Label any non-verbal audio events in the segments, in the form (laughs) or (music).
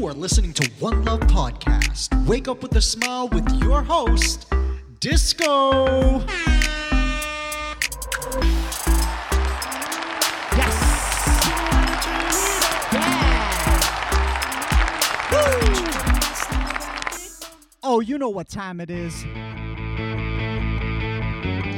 You are listening to One Love Podcast. Wake up with a smile with your host, Disco. Oh, you know what time it is.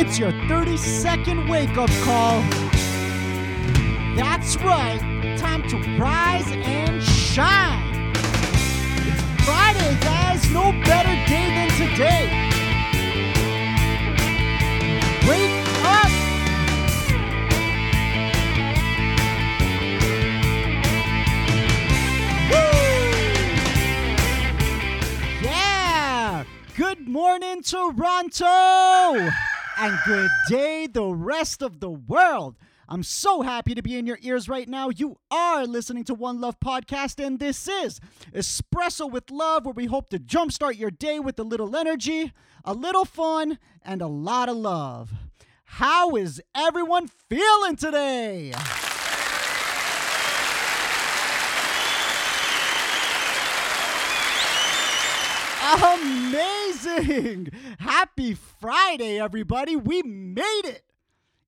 It's your 30 second wake up call. That's right, time to rise and Morning, Toronto! And good day, the rest of the world. I'm so happy to be in your ears right now. You are listening to One Love Podcast, and this is Espresso with Love, where we hope to jumpstart your day with a little energy, a little fun, and a lot of love. How is everyone feeling today? Amazing! Happy Friday, everybody! We made it!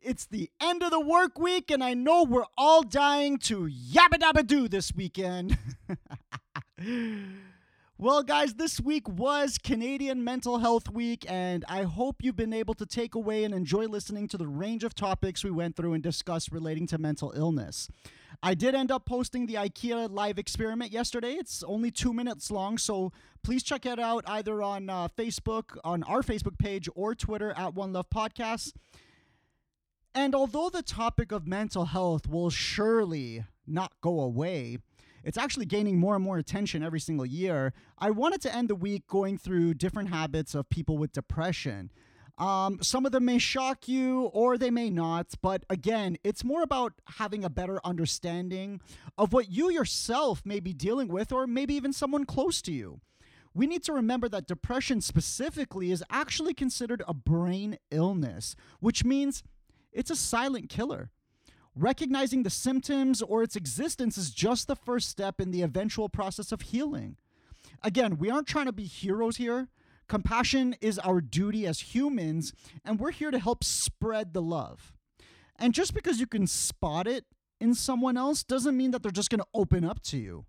It's the end of the work week, and I know we're all dying to yabba dabba do this weekend. (laughs) well, guys, this week was Canadian Mental Health Week, and I hope you've been able to take away and enjoy listening to the range of topics we went through and discussed relating to mental illness. I did end up posting the IKEA live experiment yesterday. It's only two minutes long, so please check it out either on uh, Facebook, on our Facebook page, or Twitter at One Love Podcasts. And although the topic of mental health will surely not go away, it's actually gaining more and more attention every single year. I wanted to end the week going through different habits of people with depression. Um, some of them may shock you or they may not, but again, it's more about having a better understanding of what you yourself may be dealing with, or maybe even someone close to you. We need to remember that depression specifically is actually considered a brain illness, which means it's a silent killer. Recognizing the symptoms or its existence is just the first step in the eventual process of healing. Again, we aren't trying to be heroes here. Compassion is our duty as humans, and we're here to help spread the love. And just because you can spot it in someone else doesn't mean that they're just going to open up to you.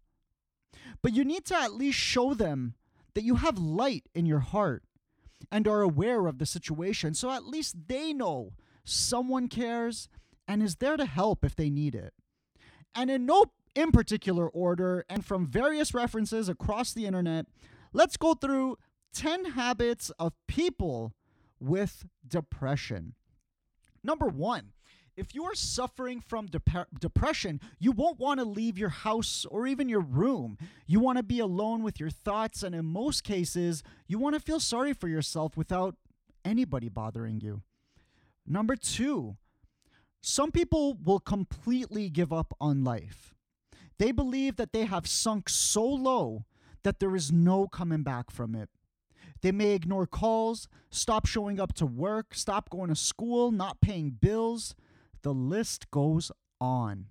But you need to at least show them that you have light in your heart and are aware of the situation so at least they know someone cares and is there to help if they need it. And in no in particular order and from various references across the internet, let's go through 10 habits of people with depression. Number one, if you are suffering from dep- depression, you won't want to leave your house or even your room. You want to be alone with your thoughts, and in most cases, you want to feel sorry for yourself without anybody bothering you. Number two, some people will completely give up on life. They believe that they have sunk so low that there is no coming back from it. They may ignore calls, stop showing up to work, stop going to school, not paying bills. The list goes on.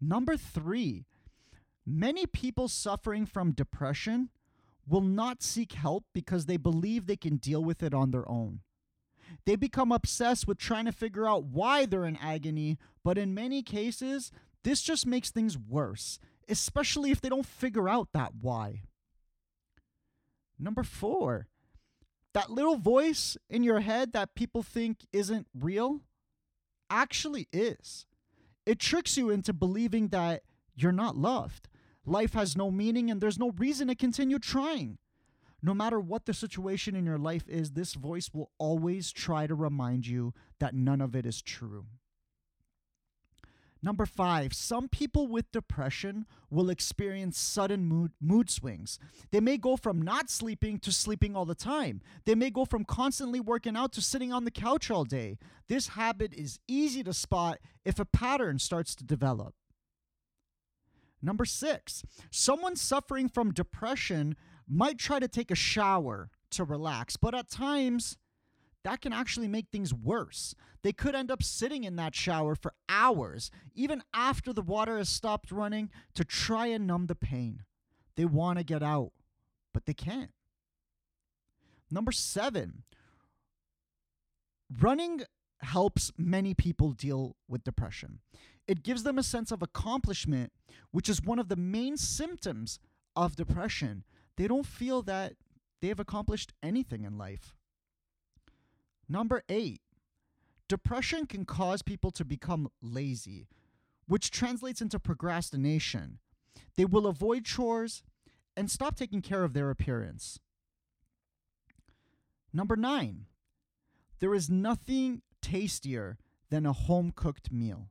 Number three, many people suffering from depression will not seek help because they believe they can deal with it on their own. They become obsessed with trying to figure out why they're in agony, but in many cases, this just makes things worse, especially if they don't figure out that why. Number four, that little voice in your head that people think isn't real actually is. It tricks you into believing that you're not loved. Life has no meaning and there's no reason to continue trying. No matter what the situation in your life is, this voice will always try to remind you that none of it is true. Number five, some people with depression will experience sudden mood, mood swings. They may go from not sleeping to sleeping all the time. They may go from constantly working out to sitting on the couch all day. This habit is easy to spot if a pattern starts to develop. Number six, someone suffering from depression might try to take a shower to relax, but at times that can actually make things worse. They could end up sitting in that shower for hours, even after the water has stopped running, to try and numb the pain. They want to get out, but they can't. Number seven, running helps many people deal with depression. It gives them a sense of accomplishment, which is one of the main symptoms of depression. They don't feel that they've accomplished anything in life. Number eight, depression can cause people to become lazy, which translates into procrastination. They will avoid chores and stop taking care of their appearance. Number nine, there is nothing tastier than a home cooked meal.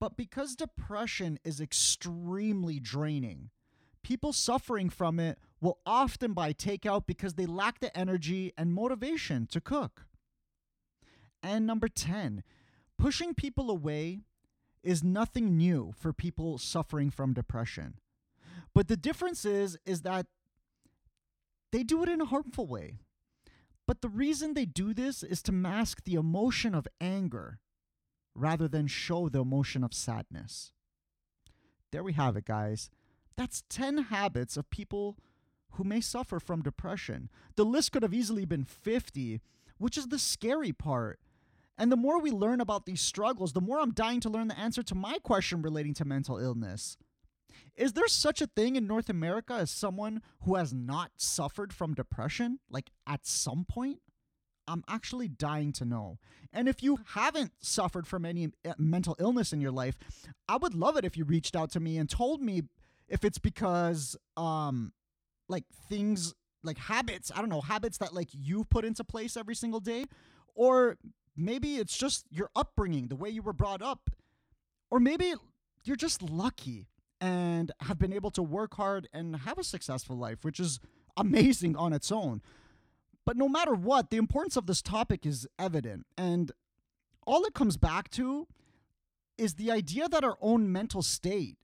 But because depression is extremely draining, people suffering from it will often buy takeout because they lack the energy and motivation to cook. And number 10, pushing people away is nothing new for people suffering from depression. But the difference is is that they do it in a harmful way. But the reason they do this is to mask the emotion of anger rather than show the emotion of sadness. There we have it, guys. That's 10 habits of people who may suffer from depression. The list could have easily been 50, which is the scary part. And the more we learn about these struggles, the more I'm dying to learn the answer to my question relating to mental illness. Is there such a thing in North America as someone who has not suffered from depression, like at some point? I'm actually dying to know. And if you haven't suffered from any uh, mental illness in your life, I would love it if you reached out to me and told me if it's because um like things like habits, I don't know, habits that like you put into place every single day or maybe it's just your upbringing, the way you were brought up. Or maybe you're just lucky and have been able to work hard and have a successful life, which is amazing on its own. But no matter what, the importance of this topic is evident. And all it comes back to is the idea that our own mental state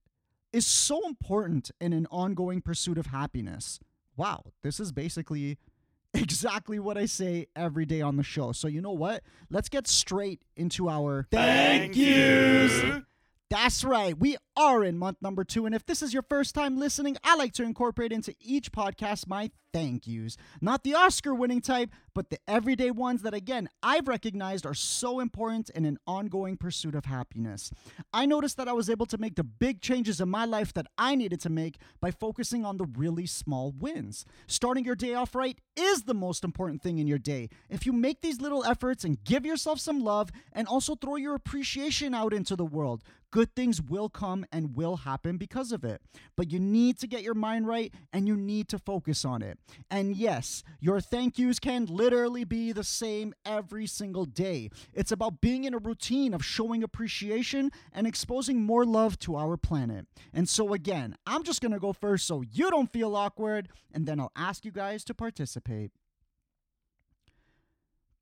is so important in an ongoing pursuit of happiness. Wow, this is basically (laughs) exactly what I say every day on the show. So, you know what? Let's get straight into our thank yous. That's right. We are in month number two. And if this is your first time listening, I like to incorporate into each podcast my thank yous. Not the Oscar winning type, but the everyday ones that, again, I've recognized are so important in an ongoing pursuit of happiness. I noticed that I was able to make the big changes in my life that I needed to make by focusing on the really small wins. Starting your day off right is the most important thing in your day. If you make these little efforts and give yourself some love and also throw your appreciation out into the world, good things will come and will happen because of it. But you need to get your mind right and you need to focus on it. And yes, your thank yous can literally be the same every single day. It's about being in a routine of showing appreciation and exposing more love to our planet. And so, again, I'm just going to go first so you don't feel awkward, and then I'll ask you guys to participate.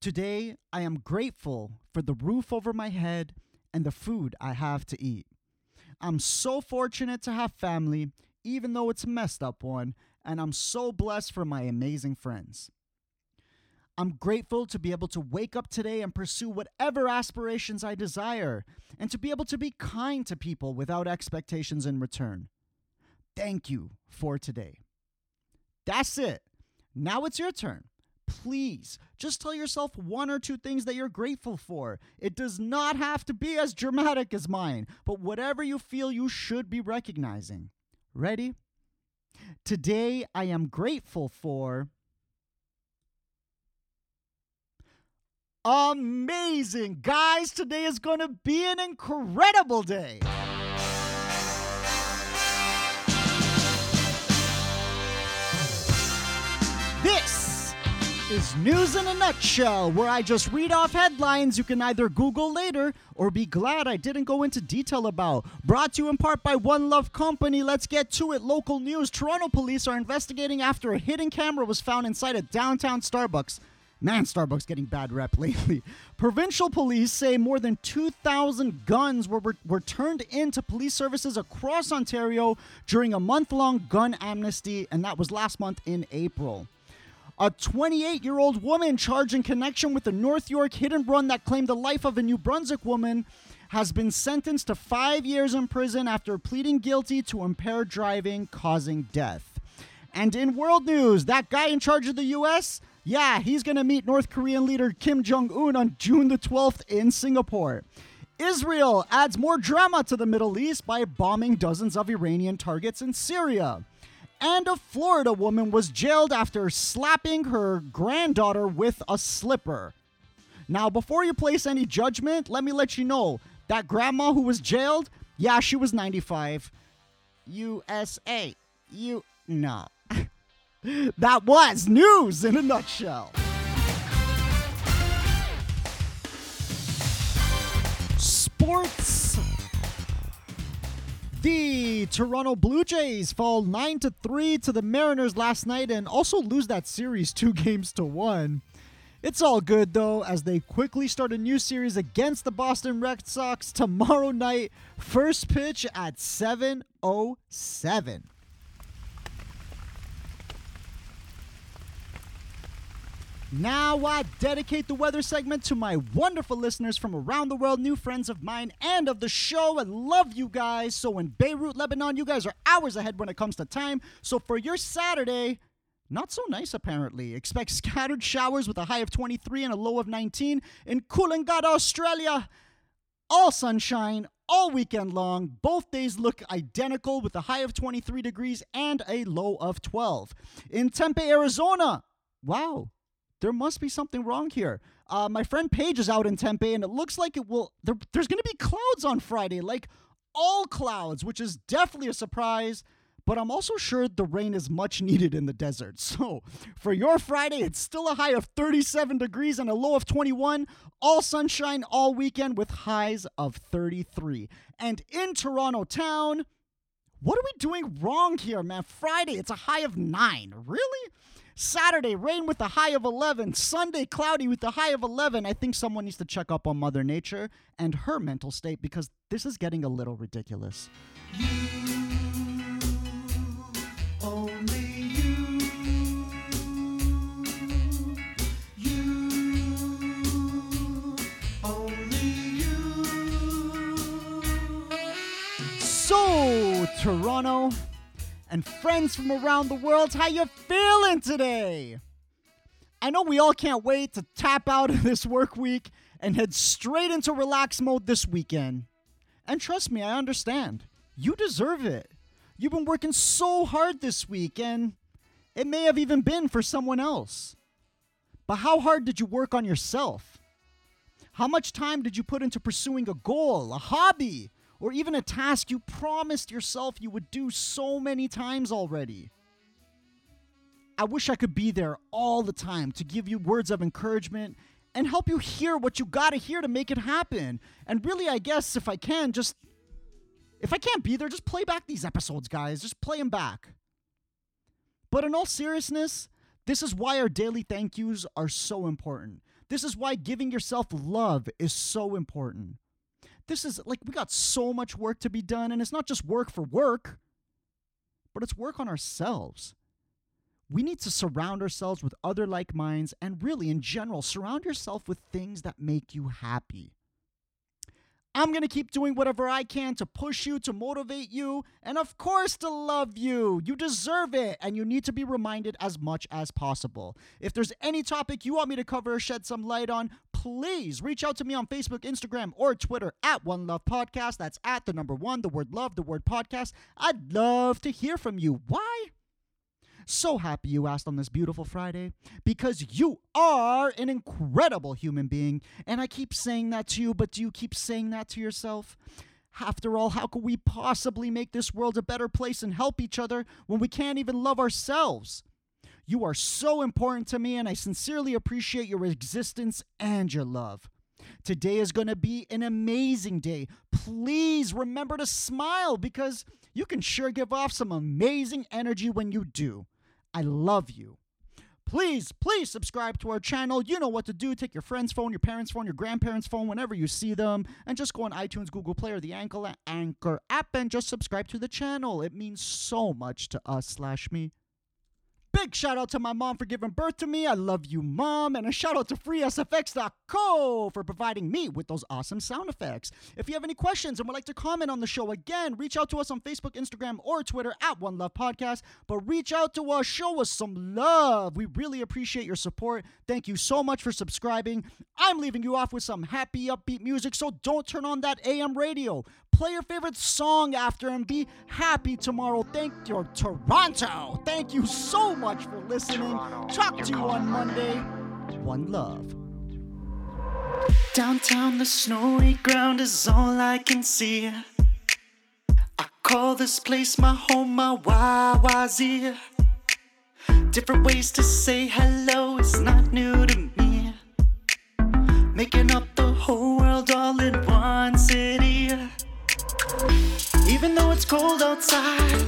Today, I am grateful for the roof over my head and the food I have to eat. I'm so fortunate to have family, even though it's a messed up one, and I'm so blessed for my amazing friends. I'm grateful to be able to wake up today and pursue whatever aspirations I desire, and to be able to be kind to people without expectations in return. Thank you for today. That's it. Now it's your turn. Please just tell yourself one or two things that you're grateful for. It does not have to be as dramatic as mine, but whatever you feel you should be recognizing. Ready? Today, I am grateful for. Amazing! Guys, today is going to be an incredible day! Is News in a Nutshell, where I just read off headlines you can either Google later or be glad I didn't go into detail about. Brought to you in part by One Love Company. Let's get to it. Local news Toronto police are investigating after a hidden camera was found inside a downtown Starbucks. Man, Starbucks getting bad rep (laughs) lately. Provincial police say more than 2,000 guns were, were, were turned into police services across Ontario during a month long gun amnesty, and that was last month in April. A 28 year old woman charged in connection with the North York hit and run that claimed the life of a New Brunswick woman has been sentenced to five years in prison after pleading guilty to impaired driving causing death. And in world news, that guy in charge of the U.S., yeah, he's going to meet North Korean leader Kim Jong un on June the 12th in Singapore. Israel adds more drama to the Middle East by bombing dozens of Iranian targets in Syria. And a Florida woman was jailed after slapping her granddaughter with a slipper. Now, before you place any judgment, let me let you know that grandma who was jailed, yeah, she was 95. USA. You. No. (laughs) that was news in a nutshell. Sports. The Toronto Blue Jays fall 9 to 3 to the Mariners last night and also lose that series 2 (laughs) games to 1. It's all good though as they quickly start a new series against the Boston Red Sox tomorrow night, first pitch at 7:07. Now I dedicate the weather segment to my wonderful listeners from around the world, new friends of mine and of the show. I love you guys. So in Beirut, Lebanon, you guys are hours ahead when it comes to time. So for your Saturday, not so nice apparently. Expect scattered showers with a high of 23 and a low of 19 in Coolangatta, Australia. All sunshine all weekend long. Both days look identical with a high of 23 degrees and a low of 12. In Tempe, Arizona. Wow, there must be something wrong here. Uh, my friend Paige is out in Tempe, and it looks like it will. There, there's going to be clouds on Friday, like all clouds, which is definitely a surprise. But I'm also sure the rain is much needed in the desert. (laughs) So for your Friday, it's still a high of 37 degrees and a low of 21. All sunshine all weekend with highs of 33. And in Toronto town, what are we doing wrong here, man? Friday, it's a high of 9. Really? Saturday, rain with a high of 11. Sunday, cloudy with a high of 11. I think someone needs to check up on Mother Nature and her mental state because this is getting a little ridiculous. You, only you. You, only. So, Toronto and friends from around the world, how you feeling today? I know we all can't wait to tap out of this work week and head straight into relax mode this weekend. And trust me, I understand. You deserve it. You've been working so hard this week, and it may have even been for someone else. But how hard did you work on yourself? How much time did you put into pursuing a goal, a hobby, or even a task you promised yourself you would do so many times already. I wish I could be there all the time to give you words of encouragement and help you hear what you gotta hear to make it happen. And really, I guess if I can, just. If I can't be there, just play back these episodes, guys. Just play them back. But in all seriousness, this is why our daily thank yous are so important. This is why giving yourself love is so important this is like we got so much work to be done, and it's not just work for work, but it's work on ourselves. We need to surround ourselves with other like minds, and really, in general, surround yourself with things that make you happy. I'm going to keep doing whatever I can to push you, to motivate you, and of course to love you. You deserve it, and you need to be reminded as much as possible. If there's any topic you want me to cover or shed some light on, please reach out to me on Facebook, Instagram, or Twitter at One Love Podcast. That's at the number one, the word love, the word podcast. I'd love to hear from you. Why? So happy you asked on this beautiful Friday because you are an incredible human being. And I keep saying that to you, but do you keep saying that to yourself? After all, how could we possibly make this world a better place and help each other when we can't even love ourselves? You are so important to me, and I sincerely appreciate your existence and your love. Today is going to be an amazing day. Please remember to smile because you can sure give off some amazing energy when you do. I love you. Please, please subscribe to our channel. You know what to do. Take your friend's phone, your parents' phone, your grandparents' phone, whenever you see them, and just go on iTunes, Google Play, or the Anchor app and just subscribe to the channel. It means so much to us slash me. Big shout out to my mom for giving birth to me. I love you, mom. And a shout out to freesfx.co for providing me with those awesome sound effects. If you have any questions and would like to comment on the show again, reach out to us on Facebook, Instagram, or Twitter at One Love Podcast. But reach out to us, show us some love. We really appreciate your support. Thank you so much for subscribing. I'm leaving you off with some happy, upbeat music, so don't turn on that AM radio. Play your favorite song after and be happy tomorrow. Thank you, Toronto. Thank you so much for listening. Talk to you on Monday. One love. Downtown, the snowy ground is all I can see. I call this place my home, my YYZ. Different ways to say hello is not new to me. Making up the whole world all in one city. Even though it's cold outside,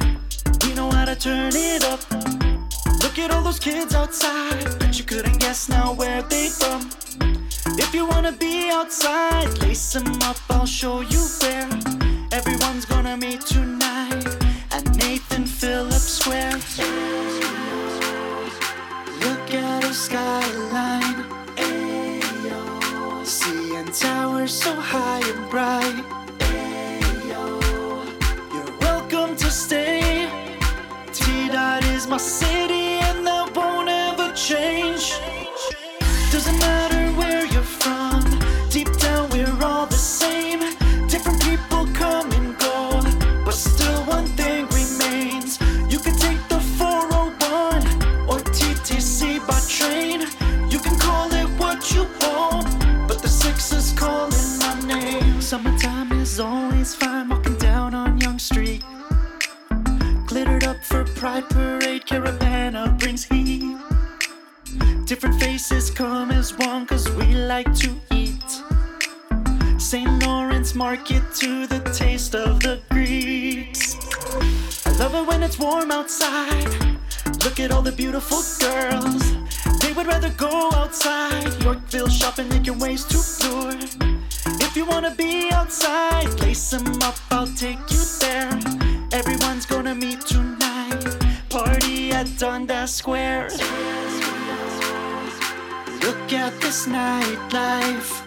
we know how to turn it up. Look at all those kids outside, bet you couldn't guess now where they from. If you wanna be outside, lace them up, I'll show you where. Everyone's gonna meet tonight at Nathan Phillips Square. Look at the skyline, ayo. Seeing towers so high and bright, my city, come as one cause we like to eat. St. Lawrence Market to the taste of the Greeks. I love it when it's warm outside. Look at all the beautiful girls. They would rather go outside. Yorkville shopping, making ways to lure. If you wanna be outside, lace them up, I'll take you there. Everyone's gonna meet tonight. Party at Dundas Square. Look at this nightlife.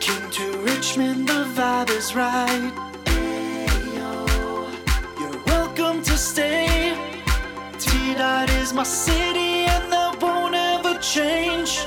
King to Richmond, the vibe is right. You're welcome to stay. T Dot is my city, and that won't ever change.